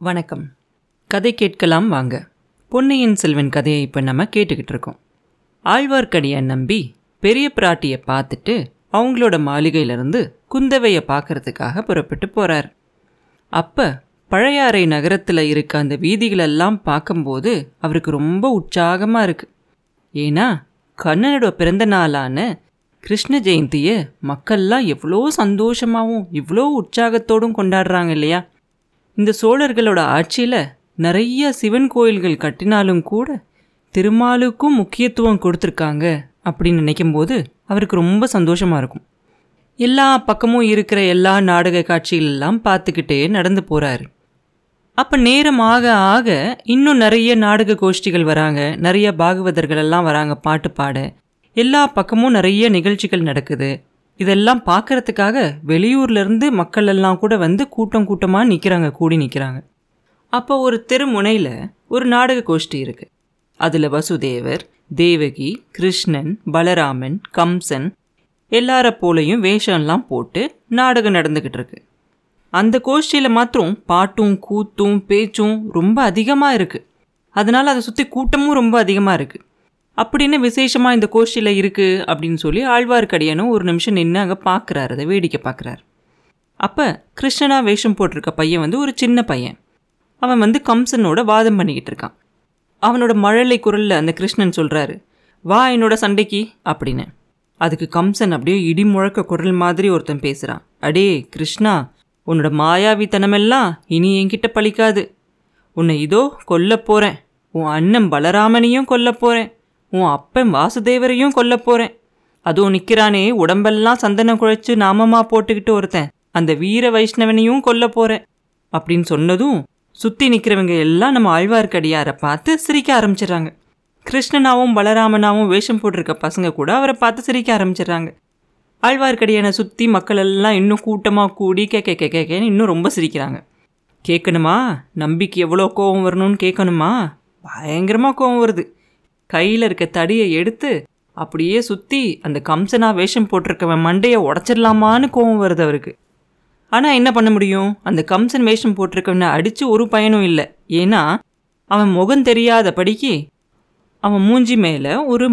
வணக்கம். கதை கேட்கலாம் வாங்க. பொன்னையின் செல்வன் கதையை இப்போ நம்ம கேட்டுக்கிட்டு இருக்கோம். ஆழ்வார்க்கடியை நம்பி பெரிய பிராட்டியை பார்த்துட்டு அவங்களோட மாளிகையிலிருந்து குந்தவையை பார்க்கறதுக்காக புறப்பட்டு போகிறார் அப்போ பழையாறை நகரத்தில் இருக்க அந்த வீதிகளெல்லாம் பார்க்கும்போது அவருக்கு ரொம்ப உற்சாகமாக இருக்கு. ஏன்னா கண்ணனோட பிறந்த நாளான கிருஷ்ண ஜெயந்தியை மக்கள்லாம் எவ்வளோ சந்தோஷமாகவும் இவ்வளோ உற்சாகத்தோடும் கொண்டாடுறாங்க இல்லையா? இந்த சோழர்களோட ஆட்சியில் நிறைய சிவன் கோயில்கள் கட்டினாலும் கூட திருமாலுக்கும் முக்கியத்துவம் கொடுத்துருக்காங்க அப்படின்னு நினைக்கும்போது அவருக்கு ரொம்ப சந்தோஷமாக இருக்கும். எல்லா பக்கமும் இருக்கிற எல்லா நாடக காட்சிகளெல்லாம் பார்த்துக்கிட்டே நடந்து போகிறாரு அப்போ நேரம் ஆக ஆக இன்னும் நிறைய நாடக கோஷ்டிகள் வராங்க. நிறைய பாகவதர்கள் எல்லாம் வராங்க பாட்டு பாட. எல்லா பக்கமும் நிறைய நிகழ்ச்சிகள் நடக்குது. இதெல்லாம் பார்க்கறதுக்காக வெளியூர்லேருந்து மக்கள் எல்லாம் கூட வந்து கூட்டம் கூட்டமாக நிற்கிறாங்க கூடி நிற்கிறாங்க அப்போ ஒரு தெருமுனையில் ஒரு நாடக கோஷ்டி இருக்குது அதில் வசுதேவர் தேவகி கிருஷ்ணன் பலராமன் கம்சன் எல்லார போலையும் வேஷம்லாம் போட்டு நாடகம் நடந்துக்கிட்டு இருக்கு. அந்த கோஷ்டியில் மாத்திரம் பாட்டும் கூத்தும் பேச்சும் ரொம்ப அதிகமாக இருக்குது அதனால் அதை சுற்றி கூட்டமும் ரொம்ப அதிகமாக இருக்குது அப்படின்னு விசேஷமாக இந்த கோஷ்டியில் இருக்குது அப்படின்னு சொல்லி ஆழ்வார்க்கடியானும் ஒரு நிமிஷம் நின்று அங்கே பார்க்குறாரு அதை வேடிக்கை பார்க்குறாரு அப்போ கிருஷ்ணனா வேஷம் போட்டிருக்க பையன் வந்து ஒரு சின்ன பையன். அவன் வந்து கம்சனோட வாதம் பண்ணிக்கிட்டு இருக்கான். அவனோட மழலை குரலில் அந்த கிருஷ்ணன் சொல்கிறாரு வா என்னோட சண்டைக்கு அப்படின்னு. அதுக்கு கம்சன் அப்படியே இடி முழக்க குரல் மாதிரி ஒருத்தன் பேசுகிறான் அடே கிருஷ்ணா உன்னோட மாயாவித்தனமெல்லாம் இனி என்கிட்ட பழிக்காது. உன்னை இதோ கொல்லப் போகிறேன் உன் அண்ணன் பலராமனையும் கொல்ல போகிறேன் உன் அப்பன் வாசுதேவரையும் கொல்ல போகிறேன் அதுவும் நிற்கிறானே உடம்பெல்லாம் சந்தனம் குழைச்சு நாமமா போட்டுக்கிட்டு ஒருத்தன். அந்த வீர வைஷ்ணவனையும் கொல்ல போகிறேன் அப்படின்னு சொன்னதும் சுற்றி நிற்கிறவங்க எல்லாம் நம்ம ஆழ்வார்க்கடியாரை பார்த்து சிரிக்க ஆரம்பிச்சிடுறாங்க. கிருஷ்ணனாவும் பலராமனாவும் வேஷம் போட்டிருக்க பசங்க கூட அவரை பார்த்து சிரிக்க ஆரம்பிச்சிடுறாங்க. ஆழ்வார்க்கடியானை சுற்றி மக்கள் எல்லாம் இன்னும் கூட்டமாக கூடி கேட்க கேட்க கேட்கன்னு இன்னும் ரொம்ப சிரிக்கிறாங்க. கேட்கணுமா நம்பிக்கை எவ்வளோ கோவம் வரணும்னு கேட்கணுமா பயங்கரமாக கோவம் வருது. கையில் இருக்க தடியை எடுத்து அப்படியே சுற்றி அந்த கம்சனா வேஷம் போட்டிருக்கவன் மண்டையை உடச்சிடலாமான்னு கோவம் வருது அவருக்கு. ஆனால் என்ன பண்ண முடியும்? அந்த கம்சன் வேஷம் போட்டிருக்கவனை அடித்து ஒரு பயனும் இல்லை. ஏன்னா அவன் முகம் தெரியாதபடிக்கு அவன் மூஞ்சி மேலே ஒரு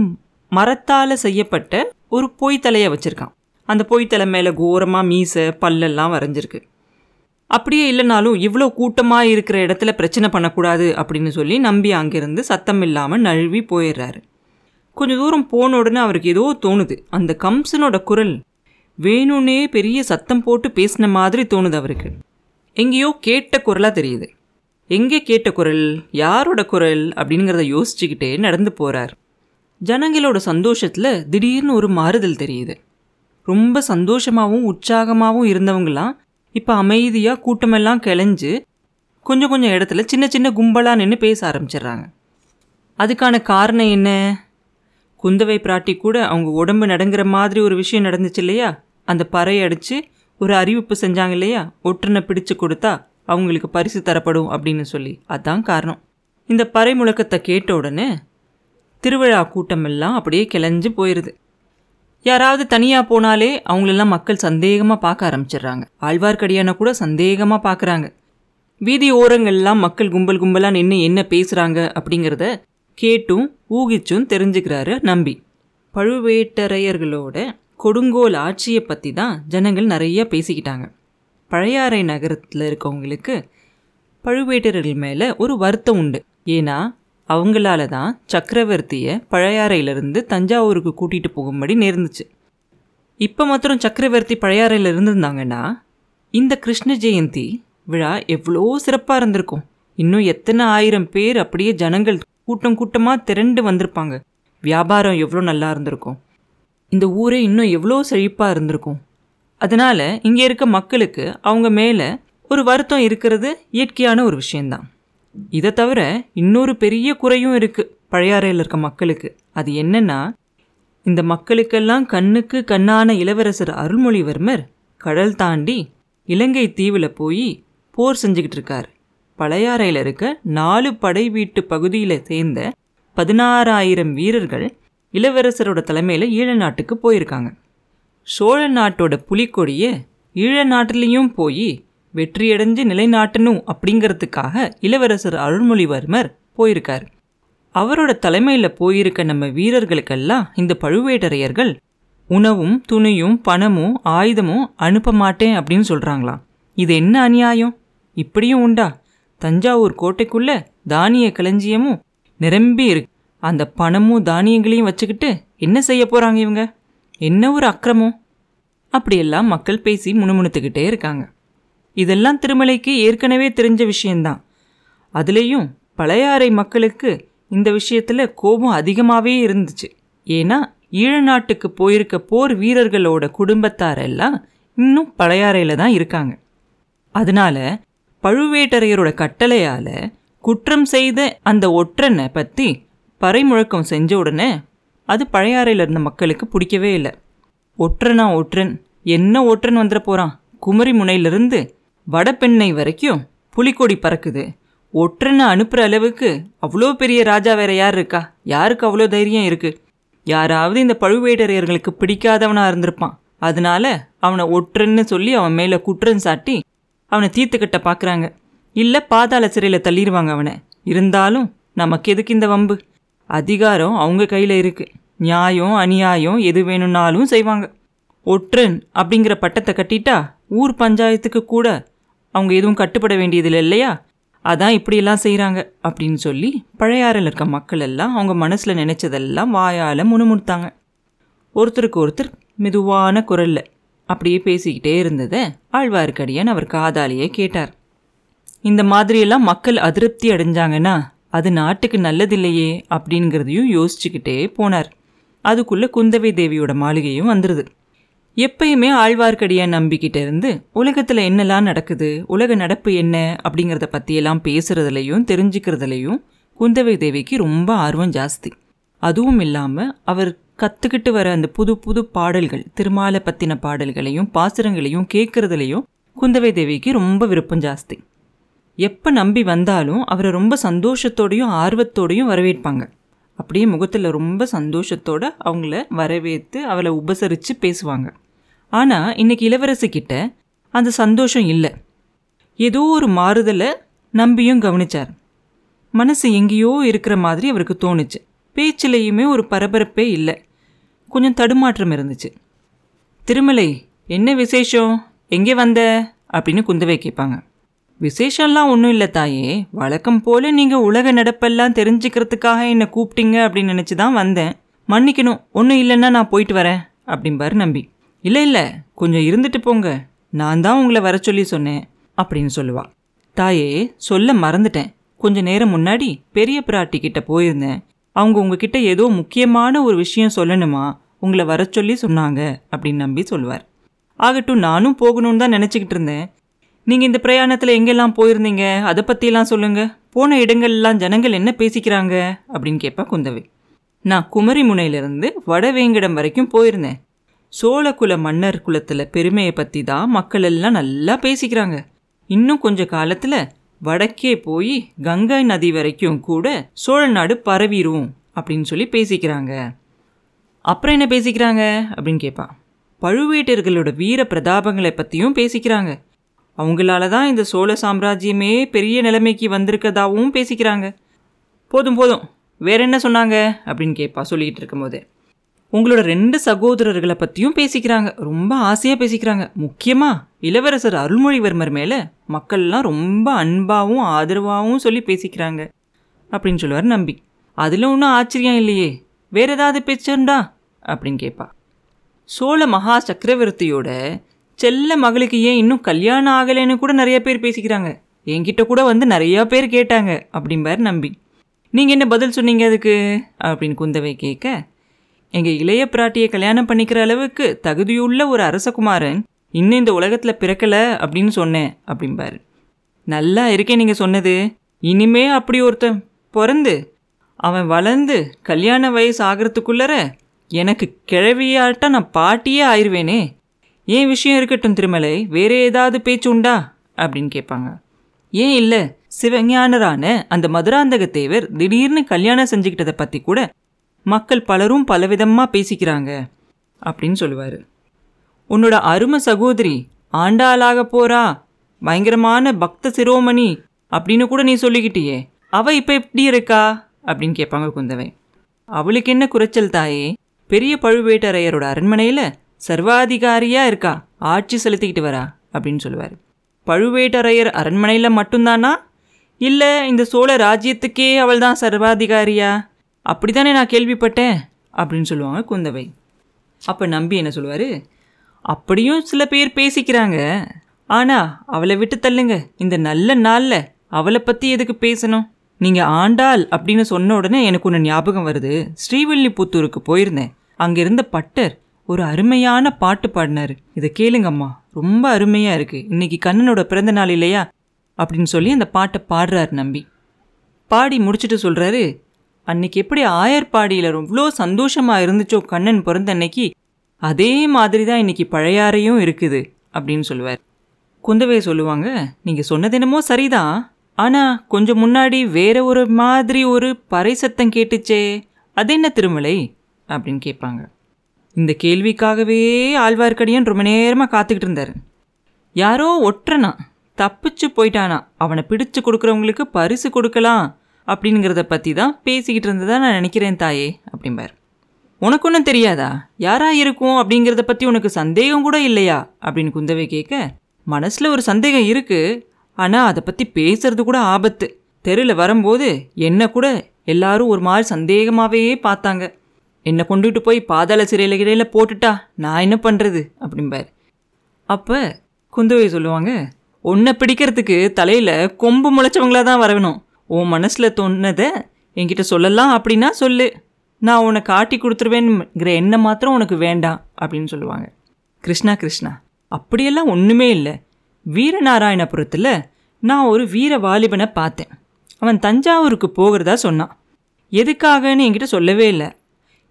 மரத்தால் செய்யப்பட்ட ஒரு பொய் தலையை வச்சுருக்கான். அந்த பொய்த்தலை மேலே கோரமாக மீசை பல்லெல்லாம் வரைஞ்சிருக்கு. அப்படியே இல்லைனாலும் இவ்வளோ கூட்டமாக இருக்கிற இடத்துல பிரச்சனை பண்ணக்கூடாது அப்படின்னு சொல்லி நம்பி அங்கேருந்து சத்தம் இல்லாமல் நழுவி போயிடுறாரு. கொஞ்சம் தூரம் போன உடனே அவருக்கு ஏதோ தோணுது. அந்த கம்சனோட குரல் வேணும்னே பெரிய சத்தம் போட்டு பேசின மாதிரி தோணுது அவருக்கு. எங்கேயோ கேட்ட குரலாக தெரியுது. எங்கே கேட்ட குரல்? யாரோட குரல்? அப்படிங்கிறத யோசிச்சுக்கிட்டே நடந்து போகிறார் ஜனங்களோட சந்தோஷத்தில் திடீர்னு ஒரு மாறுதல் தெரியுது. ரொம்ப சந்தோஷமாகவும் உற்சாகமாகவும் இருந்தவங்களாம் இப்போ அமைதியாக கூட்டமெல்லாம் கிளஞ்சு கொஞ்சம் கொஞ்சம் இடத்துல சின்ன சின்ன கும்பலாக நின்று பேச ஆரம்பிச்சிடுறாங்க. அதுக்கான காரணம் என்ன? குந்தவை பிராட்டி கூட அவங்க உடம்பு நடங்குற மாதிரி ஒரு விஷயம் நடந்துச்சு இல்லையா? அந்த பறை அடித்து ஒரு அறிவிப்பு செஞ்சாங்க இல்லையா? ஒற்றுனை பிடிச்சு கொடுத்தா அவங்களுக்கு பரிசு தரப்படும் அப்படின்னு சொல்லி. அதான் காரணம். இந்த பறை முழக்கத்தை கேட்ட உடனே திருவிழா கூட்டமெல்லாம் அப்படியே கிளஞ்சு போயிடுது யாராவது தனியாக போனாலே அவங்களெல்லாம் மக்கள் சந்தேகமாக பார்க்க ஆரம்பிச்சிடுறாங்க. ஆழ்வார்க்கடியான கூட சந்தேகமாக பார்க்குறாங்க. வீதி ஓரங்கள்லாம் மக்கள் கும்பல் கும்பலாக நின்று என்ன பேசுகிறாங்க அப்படிங்கிறத கேட்டும் ஊகிச்சும் தெரிஞ்சுக்கிறாரு நம்பி. பழுவேட்டரையர்களோட கொடுங்கோல் ஆட்சியை பற்றி தான் ஜனங்கள் நிறைய பேசிக்கிட்டாங்க. பழையாறை நகரத்தில் இருக்கவங்களுக்கு பழுவேட்டரர்கள் மேலே ஒரு வருத்தம் உண்டு. ஏன்னா அவங்களால தான் சக்கரவர்த்தியை பழையாறையிலிருந்து தஞ்சாவூருக்கு கூட்டிகிட்டு போகும்படி நேர்ந்துச்சு. இப்போ மாத்திரம் சக்கரவர்த்தி பழையாறையில் இருந்திருந்தாங்கன்னா இந்த கிருஷ்ண ஜெயந்தி விழா எவ்வளோ சிறப்பாக இருந்திருக்கும். இன்னும் எத்தனை ஆயிரம் பேர் அப்படியே ஜனங்கள் கூட்டம் கூட்டமாக திரண்டு வந்திருப்பாங்க. வியாபாரம் எவ்வளோ நல்லா இருந்திருக்கும். இந்த ஊரே இன்னும் எவ்வளோ செழிப்பாக இருந்திருக்கும். அதனால் இங்கே இருக்க மக்களுக்கு அவங்க மேலே ஒரு வருத்தம் இருக்கிறது இயற்கையான ஒரு விஷயந்தான் இதை தவிர இன்னொரு பெரிய குறையும் இருக்குது பழையாறையில் இருக்க மக்களுக்கு. அது என்னென்னா இந்த மக்களுக்கெல்லாம் கண்ணுக்கு கண்ணான இளவரசர் அருள்மொழிவர்மர் கடல் தாண்டி இலங்கை தீவில் போய் போர் செஞ்சுக்கிட்டு இருக்கார். பழையாறையில் இருக்க நாலு படை வீட்டு பகுதியில் சேர்ந்த பதினாறாயிரம் வீரர்கள் இளவரசரோட தலைமையில் ஈழ நாட்டுக்கு போயிருக்காங்க. சோழ நாட்டோட புலிக்கொடியை ஈழ நாட்டிலையும் போய் வெற்றியடைஞ்சு நிலைநாட்டணும் அப்படிங்கிறதுக்காக இளவரசர் அருள்மொழிவர்மர் போயிருக்கார். அவரோட தலைமையில் போயிருக்க நம்ம வீரர்களுக்கெல்லாம் இந்த பழுவேட்டரையர்கள் உணவும் துணியும் பணமும் ஆயுதமும் அனுப்ப மாட்டேன் அப்படின்னு சொல்கிறாங்களாம் இது என்ன அநியாயம்? இப்படியும் உண்டா? தஞ்சாவூர் கோட்டைக்குள்ளே தானிய களஞ்சியமும் நிரம்பி இருக்கு. அந்த பணமும் தானியங்களையும் வச்சுக்கிட்டு என்ன செய்ய போகிறாங்க இவங்க? என்ன ஒரு அக்கிரமம்? அப்படியெல்லாம் மக்கள் பேசி முணுமுணுத்துக்கிட்டே இருக்காங்க. இதெல்லாம் திருமலைக்கு ஏற்கனவே தெரிஞ்ச விஷயந்தான். அதுலேயும் பழையாறை மக்களுக்கு இந்த விஷயத்தில் கோபம் அதிகமாகவே இருந்துச்சு. ஏன்னா ஈழ நாட்டுக்கு போயிருக்க போர் வீரர்களோட குடும்பத்தாரெல்லாம் இன்னும் பழையாறையில் தான் இருக்காங்க. அதனால பழுவேட்டரையரோட கட்டளையால் குற்றம் செய்த அந்த ஒற்றனை பற்றி பறைமுழக்கம் செஞ்ச உடனே அது பழையாறையில் இருந்த மக்களுக்கு பிடிக்கவே இல்லை. ஒற்றனா ஒற்றன் என்ன ஒற்றன் வந்துட போகிறான் குமரி முனையிலிருந்து வடபெண்ணை வரைக்கும் புலிக்கொடி பறக்குது. ஒற்றனை அனுப்புகிற அளவுக்கு அவ்வளோ பெரிய ராஜா வேற யார் இருக்கா? யாருக்கு அவ்வளோ தைரியம் இருக்குது யாராவது இந்த பழுவேட்டரையர்களுக்கு பிடிக்காதவனாக இருந்திருப்பான். அதனால அவனை ஒற்றன்னு சொல்லி அவன் மேலே குற்றம் சாட்டி அவனை தீர்த்துக்கிட்ட பார்க்குறாங்க இல்லை பாதாள சிறையில் தள்ளிடுவாங்க அவனை. இருந்தாலும் நமக்கு எதுக்கு இந்த வம்பு? அதிகாரம் அவங்க கையில் இருக்குது நியாயம் அநியாயம் எது வேணும்னாலும் செய்வாங்க. ஒற்றன் அப்படிங்கிற பட்டத்தை கட்டிட்டா ஊர் பஞ்சாயத்துக்கு கூட அவங்க எதுவும் கட்டுப்பட வேண்டியதில்லை இல்லையா? அதான் இப்படியெல்லாம் செய்கிறாங்க அப்படின்னு சொல்லி பழையாறில் இருக்க மக்கள் எல்லாம் அவங்க மனசில் நினச்சதெல்லாம் வாயால் முணுமுணுத்தாங்க. ஒருத்தருக்கு ஒருத்தர் மெதுவான குரலில் அப்படியே பேசிக்கிட்டே இருந்ததை ஆழ்வார்க்கடியான் அவர் காதாலேயே கேட்டார். இந்த மாதிரியெல்லாம் மக்கள் அதிருப்தி அடைஞ்சாங்கன்னா அது நாட்டுக்கு நல்லதில்லையே அப்படிங்கிறதையும் யோசிச்சுக்கிட்டே போனார். அதுக்குள்ளே குந்தவை தேவியோட மாளிகையும் வந்துடுது எப்பயுமே ஆழ்வார்க்கடியான் நம்பிக்கிட்ட இருந்து உலகத்தில் என்னெல்லாம் நடக்குது உலக நடப்பு என்ன அப்படிங்கிறத பற்றியெல்லாம் பேசுகிறதுலையும் தெரிஞ்சுக்கிறதுலையும் குந்தவை தேவிக்கு ரொம்ப ஆர்வம் ஜாஸ்தி. அதுவும் இல்லாமல் அவர் கற்றுக்கிட்டு வர அந்த புது புது பாடல்கள் திருமாலை பற்றின பாடல்களையும் பாசுரங்களையும் கேட்குறதுலையும் குந்தவை தேவிக்கு ரொம்ப விருப்பம் ஜாஸ்தி. எப்போ நம்பி வந்தாலும் அவரை ரொம்ப சந்தோஷத்தோடையும் ஆர்வத்தோடையும் வரவேற்பாங்க. அப்படியே முகத்தில் ரொம்ப சந்தோஷத்தோடு அவங்கள வரவேற்று அவளை உபசரித்து பேசுவாங்க. ஆனால் இன்னைக்கு இளவரசிக்கிட்ட அந்த சந்தோஷம் இல்லை. ஏதோ ஒரு மாறுதலை நம்பியும் கவனிச்சார். மனசு எங்கேயோ இருக்கிற மாதிரி அவருக்கு தோணுச்சு. பேச்சிலையுமே ஒரு பரபரப்பே இல்லை. கொஞ்சம் தடுமாற்றம் இருந்துச்சு. திருமலை என்ன விசேஷம்? எங்கே வந்த? அப்படின்னு குந்தவை கேட்பாங்க. விசேஷம்லாம் ஒன்றும் இல்லை தாயே. வழக்கம் போல் நீங்கள் உலக நடப்பெல்லாம் தெரிஞ்சுக்கிறதுக்காக என்னை கூப்பிட்டீங்க அப்படின்னு நினச்சி தான் வந்தேன். மன்னிக்கணும் ஒன்றும் இல்லைன்னா நான் போயிட்டு வரேன் அப்படிம்பாரு நம்பி. இல்லை இல்லை கொஞ்சம் இருந்துட்டு போங்க. நான் தான் உங்களை வர சொல்லி சொன்னேன் அப்படின்னு சொல்லுவா. தாயே சொல்ல மறந்துட்டேன். கொஞ்ச நேரம் முன்னாடி பெரிய பிராட்டி கிட்ட போயிருந்தேன். அவங்க உங்ககிட்ட ஏதோ முக்கியமான ஒரு விஷயம் சொல்லணுமா? உங்களை வர சொல்லி சொன்னாங்க அப்படின்னு நம்பி சொல்லுவார் ஆகட்டும் நானும் போகணும்னு தான் நினச்சிக்கிட்டு இருந்தேன். நீங்கள் இந்த பிரயாணத்தில் எங்கெல்லாம் போயிருந்தீங்க? அதை பற்றிலாம் சொல்லுங்கள் போன இடங்கள்லாம் ஜனங்கள் என்ன பேசிக்கிறாங்க? அப்படின்னு கேட்பா குந்தவை. நான் குமரி முனையிலிருந்து வடவேங்கடம் வரைக்கும் போயிருந்தேன். சோழகுல மன்னர் குலத்தில் பெருமையை பற்றி தான் மக்கள் எல்லாம் நல்லா பேசிக்கிறாங்க. இன்னும் கொஞ்ச காலத்தில் வடக்கே போய் கங்கை நதி வரைக்கும் கூட சோழ நாடு பரவிடும் அப்படின்னு சொல்லி பேசிக்கிறாங்க. அப்புறம் என்ன பேசிக்கிறாங்க? அப்படின்னு கேட்பான் பழுவேட்டர்களோட வீர பிரதாபங்களை பற்றியும் பேசிக்கிறாங்க. அவங்களால தான் இந்த சோழ சாம்ராஜ்யமே பெரிய நிலைமைக்கு வந்திருக்கதாகவும் பேசிக்கிறாங்க. போதும் போதும். வேற என்ன சொன்னாங்க? அப்படின்னு கேட்பா சொல்லிக்கிட்டு இருக்கும்போது. உங்களோட ரெண்டு சகோதரர்களை பற்றியும் பேசிக்கிறாங்க. ரொம்ப ஆசையாக பேசிக்கிறாங்க. முக்கியமாக இளவரசர் அருள்மொழிவர்மர் மேலே மக்கள்லாம் ரொம்ப அன்பாகவும் ஆதரவாகவும் சொல்லி பேசிக்கிறாங்க. அப்படின்னு சொல்லுவார் நம்பி. அதில் ஒன்றும் ஆச்சரியம் இல்லையே. வேறு ஏதாவது பேச்சுண்டா? அப்படின்னு கேட்பா சோழ மகா சக்கரவர்த்தியோட செல்ல மகளுக்கு ஏன் இன்னும் கல்யாணம் ஆகலைன்னு கூட நிறைய பேர் பேசிக்கிறாங்க. என்கிட்ட கூட வந்து நிறையா பேர் கேட்டாங்க அப்படிம்பார் நம்பி. நீங்கள் என்ன பதில் சொன்னீங்க அதுக்கு? அப்படின்னு குந்தவை கேட்க எங்கள் இளைய பிராட்டியை கல்யாணம் பண்ணிக்கிற அளவுக்கு தகுதியுள்ள ஒரு அரசகுமாரன் இன்னும் இந்த உலகத்தில் பிறக்கலை அப்படின்னு சொன்னேன் அப்படிம்பாரு. நல்லா இருக்கேன் நீங்கள் சொன்னது. இனிமே அப்படி ஒருத்தன் பிறந்து அவன் வளர்ந்து கல்யாண வயசு ஆகிறதுக்குள்ளற எனக்கு கிழவியாட்டா நான் பாட்டியே ஆயிடுவேனே ஏன் விஷயம் இருக்கட்டும் திருமலை வேற ஏதாவது பேச்சு உண்டா? அப்படின்னு கேட்பாங்க. ஏன் இல்லை? சிவஞானரான அந்த மதுராந்தக தேவர் திடீர்னு கல்யாணம் செஞ்சுக்கிட்டதை பற்றி கூட மக்கள் பலரும் பலவிதமாக பேசிக்கிறாங்க அப்படின்னு சொல்லுவார். உன்னோட அருமை சகோதரி ஆண்டாளாக போறா? பயங்கரமான பக்த சிரோமணி அப்படின்னு கூட நீ சொல்லிக்கிட்டியே. அவள் இப்போ எப்படி இருக்கா? அப்படின்னு கேட்பாங்க குந்தவை. அவளுக்கு என்ன குறைச்சல் தாயே? பெரிய பழுவேட்டரையரோட அரண்மனையில் சர்வாதிகாரியாக இருக்கா? ஆட்சி செலுத்திக்கிட்டு வரா? அப்படின்னு சொல்லுவார். பழுவேட்டரையர் அரண்மனையில் மட்டும்தானா? இல்லை இந்த சோழ ராஜ்யத்துக்கே அவள் தான் சர்வாதிகாரியா? அப்படிதானே நான் கேள்விப்பட்டேன் அப்படின்னு சொல்லுவாங்க குந்தவை. அப்போ நம்பி என்ன சொல்லுவார்? அப்படியும் சில பேர் பேசிக்கிறாங்க. ஆனால் அவளை விட்டு தள்ளுங்க. இந்த நல்ல நாளில் அவளை பற்றி எதுக்கு பேசணும்? நீங்கள் ஆண்டாள் அப்படின்னு சொன்ன உடனே எனக்கு ஒன்று ஞாபகம் வருது. ஸ்ரீவில்லிபுத்தூருக்கு போயிருந்தேன். அங்கே இருந்த பட்டர் ஒரு அருமையான பாட்டு பாடினாரு. இதை கேளுங்கம்மா. ரொம்ப அருமையாக இருக்குது இன்னைக்கு கண்ணனோட பிறந்த நாள் இல்லையா? அப்படின்னு சொல்லி அந்த பாட்டை பாடுறாரு நம்பி. பாடி முடிச்சுட்டு சொல்கிறாரு அன்னைக்கு எப்படி ஆயர்பாடியில் எவ்வளோ சந்தோஷமாக இருந்துச்சோ கண்ணன் பிறந்த அன்னைக்கு அதே மாதிரி தான் இன்னைக்கு பழையாறையும் இருக்குது அப்படின்னு சொல்லுவார். குந்தவை சொல்லுவாங்க நீங்கள் சொன்னது சரிதான். ஆனால் கொஞ்சம் முன்னாடி வேற ஒரு மாதிரி ஒரு பறை சத்தம் கேட்டுச்சே. அது என்ன திருமலை? அப்படின்னு கேட்பாங்க. இந்த கேள்விக்காகவே ஆழ்வார்க்கடியான் ரொம்ப நேரமாக காத்துக்கிட்டு இருந்தார். யாரோ ஒற்றனா தப்பிச்சு போயிட்டானா அவனை பிடிச்சு கொடுக்குறவங்களுக்கு பரிசு கொடுக்கலாம் அப்படிங்கிறத பற்றி தான் பேசிக்கிட்டு இருந்ததா நான் நினைக்கிறேன் தாயே அப்படிம்பார். உனக்கு ஒன்றும் தெரியாதா? யாராக இருக்கும் அப்படிங்கிறத பற்றி உனக்கு சந்தேகம் கூட இல்லையா? அப்படின்னு குந்தவை கேட்க மனசில் ஒரு சந்தேகம் இருக்குது ஆனால் அதை பற்றி பேசுறது கூட ஆபத்து. தெருவில் வரும்போது என்ன கூட எல்லாரும் ஒரு மாதிரி சந்தேகமாகவே பார்த்தாங்க. என்னை கொண்டுகிட்டு போய் பாதாள சிறையில் கிடையில் போட்டுட்டா நான் என்ன பண்ணுறது அப்படிம்பார். அப்போ குந்தவை சொல்லுவாங்க உன்னை பிடிக்கிறதுக்கு தலையில் கொம்பு முளைச்சவங்களா தான் வரணும். உன் மனசில் தோணுனதை என்கிட்ட சொல்லலாம் அப்படின்னா சொல்லு. நான் உன்னை காட்டி கொடுத்துருவேன்ங்கிற எண்ணம் மாத்திரம் உனக்கு வேண்டாம் அப்படின்னு சொல்லுவாங்க. கிருஷ்ணா கிருஷ்ணா அப்படியெல்லாம் ஒன்றுமே இல்லை. வீரநாராயணபுரத்தில் நான் ஒரு வீர வாலிபனை பார்த்தேன். அவன் தஞ்சாவூருக்கு போகிறதா சொன்னான். எதுக்காகன்னு என்கிட்ட சொல்லவே இல்லை.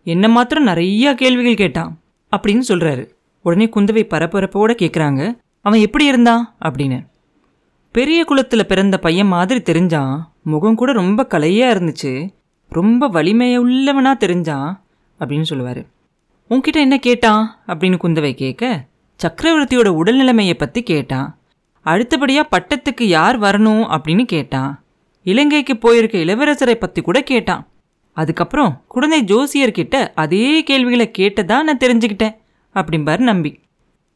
என்ன மாத்திரம் நிறையா கேள்விகள் கேட்டான் அப்படின்னு சொல்கிறாரு உடனே குந்தவை பரபரப்போட கேட்குறாங்க அவன் எப்படி இருந்தான்? அப்படின்னு. பெரிய குளத்தில் பிறந்த பையன் மாதிரி தெரிஞ்சான். முகம் கூட ரொம்ப கலையாக இருந்துச்சு. ரொம்ப வலிமையுள்ளவனா தெரிஞ்சான் அப்படின்னு சொல்லுவார். உன்கிட்ட என்ன கேட்டான்? அப்படின்னு குந்தவை கேட்க சக்கரவர்த்தியோட உடல்நிலைமையை பற்றி கேட்டான். அடுத்தபடியாக பட்டத்துக்கு யார் வரணும்? அப்படின்னு கேட்டான். இலங்கைக்கு போயிருக்க இளவரசரை பற்றி கூட கேட்டான். அதுக்கப்புறம் குழந்தை ஜோசியர்கிட்ட அதே கேள்விகளை கேட்டதா நான் தெரிஞ்சுக்கிட்டேன் அப்படிம்பாரு நம்பி.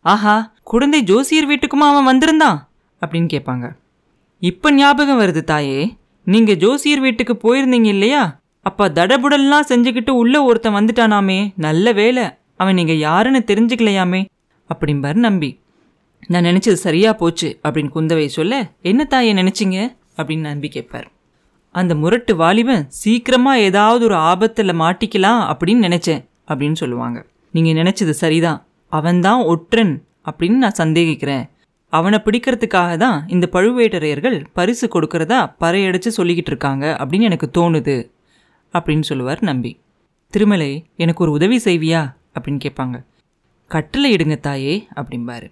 ஆஹா குழந்தை ஜோசியர் வீட்டுக்குமா அவன் வந்திருந்தான்? அப்படின்னு கேட்பாங்க. இப்போ ஞாபகம் வருது தாயே நீங்கள் ஜோசியர் வீட்டுக்கு போயிருந்தீங்க இல்லையா? அப்போ தடபுடல்லாம் செஞ்சுக்கிட்டு உள்ளே ஒருத்தன் வந்துட்டானாமே நல்ல வேலை அவன் நீங்கள் யாருன்னு தெரிஞ்சுக்கலையாமே அப்படிம்பார் நம்பி. நான் நினச்சது சரியாக போச்சு அப்படின்னு குந்தவை சொல்ல என்ன தாயை நினச்சிங்க? அப்படின்னு நம்பி கேட்பார். அந்த முரட்டு வாலிபன் சீக்கிரமாக ஏதாவது ஒரு ஆபத்தில் மாட்டிக்கலாம் அப்படின்னு நினச்சேன் அப்படின்னு சொல்லுவாங்க. நீங்கள் நினச்சது சரிதான். அவன்தான் ஒற்றன் அப்படின்னு நான் சந்தேகிக்கிறேன். அவனை பிடிக்கிறதுக்காக தான் இந்த பழுவேட்டரையர்கள் பரிசு கொடுக்கறதா பறையடிச்சு சொல்லிக்கிட்டு இருக்காங்க அப்படின்னு எனக்கு தோணுது அப்படின்னு சொல்லுவார் நம்பி. திருமலை எனக்கு ஒரு உதவி செய்வியா? அப்படின்னு கேட்பாங்க. கட்டில் இடுங்க தாயே அப்படிம்பாரு.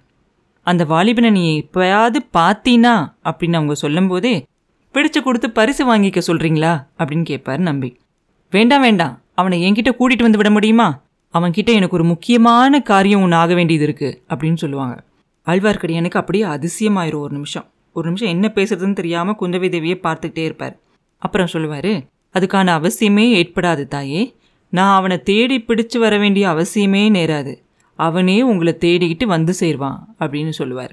அந்த வாலிபனை நீ எப்பயாவது பார்த்தீனா? அப்படின்னு அவங்க சொல்லும்போதே பிடிச்சு கொடுத்து பரிசு வாங்கிக்க சொல்றீங்களா? அப்படின்னு கேட்பார் நம்பி. வேண்டாம் வேண்டாம். அவனை என்கிட்ட கூட்டிட்டு வந்து விட முடியுமா? அவன்கிட்ட எனக்கு ஒரு முக்கியமான காரியம் ஒன்று ஆக வேண்டியது இருக்கு அப்படின்னு சொல்லுவாங்க. ஆழ்வார்க்கடியானுக்கு அப்படியே அதிசயமாயிரும் ஒரு நிமிஷம். ஒரு நிமிஷம் என்ன பேசுறதுன்னு தெரியாமல் குந்தவை தேவியை பார்த்துக்கிட்டே இருப்பார். அப்புறம் சொல்லுவார் அதுக்கான அவசியமே ஏற்படாது தாயே. நான் அவனை தேடி பிடிச்சு வர வேண்டிய அவசியமே நேராது. அவனே உங்களை தேடிக்கிட்டு வந்து சேர்வான் அப்படின்னு சொல்லுவார்.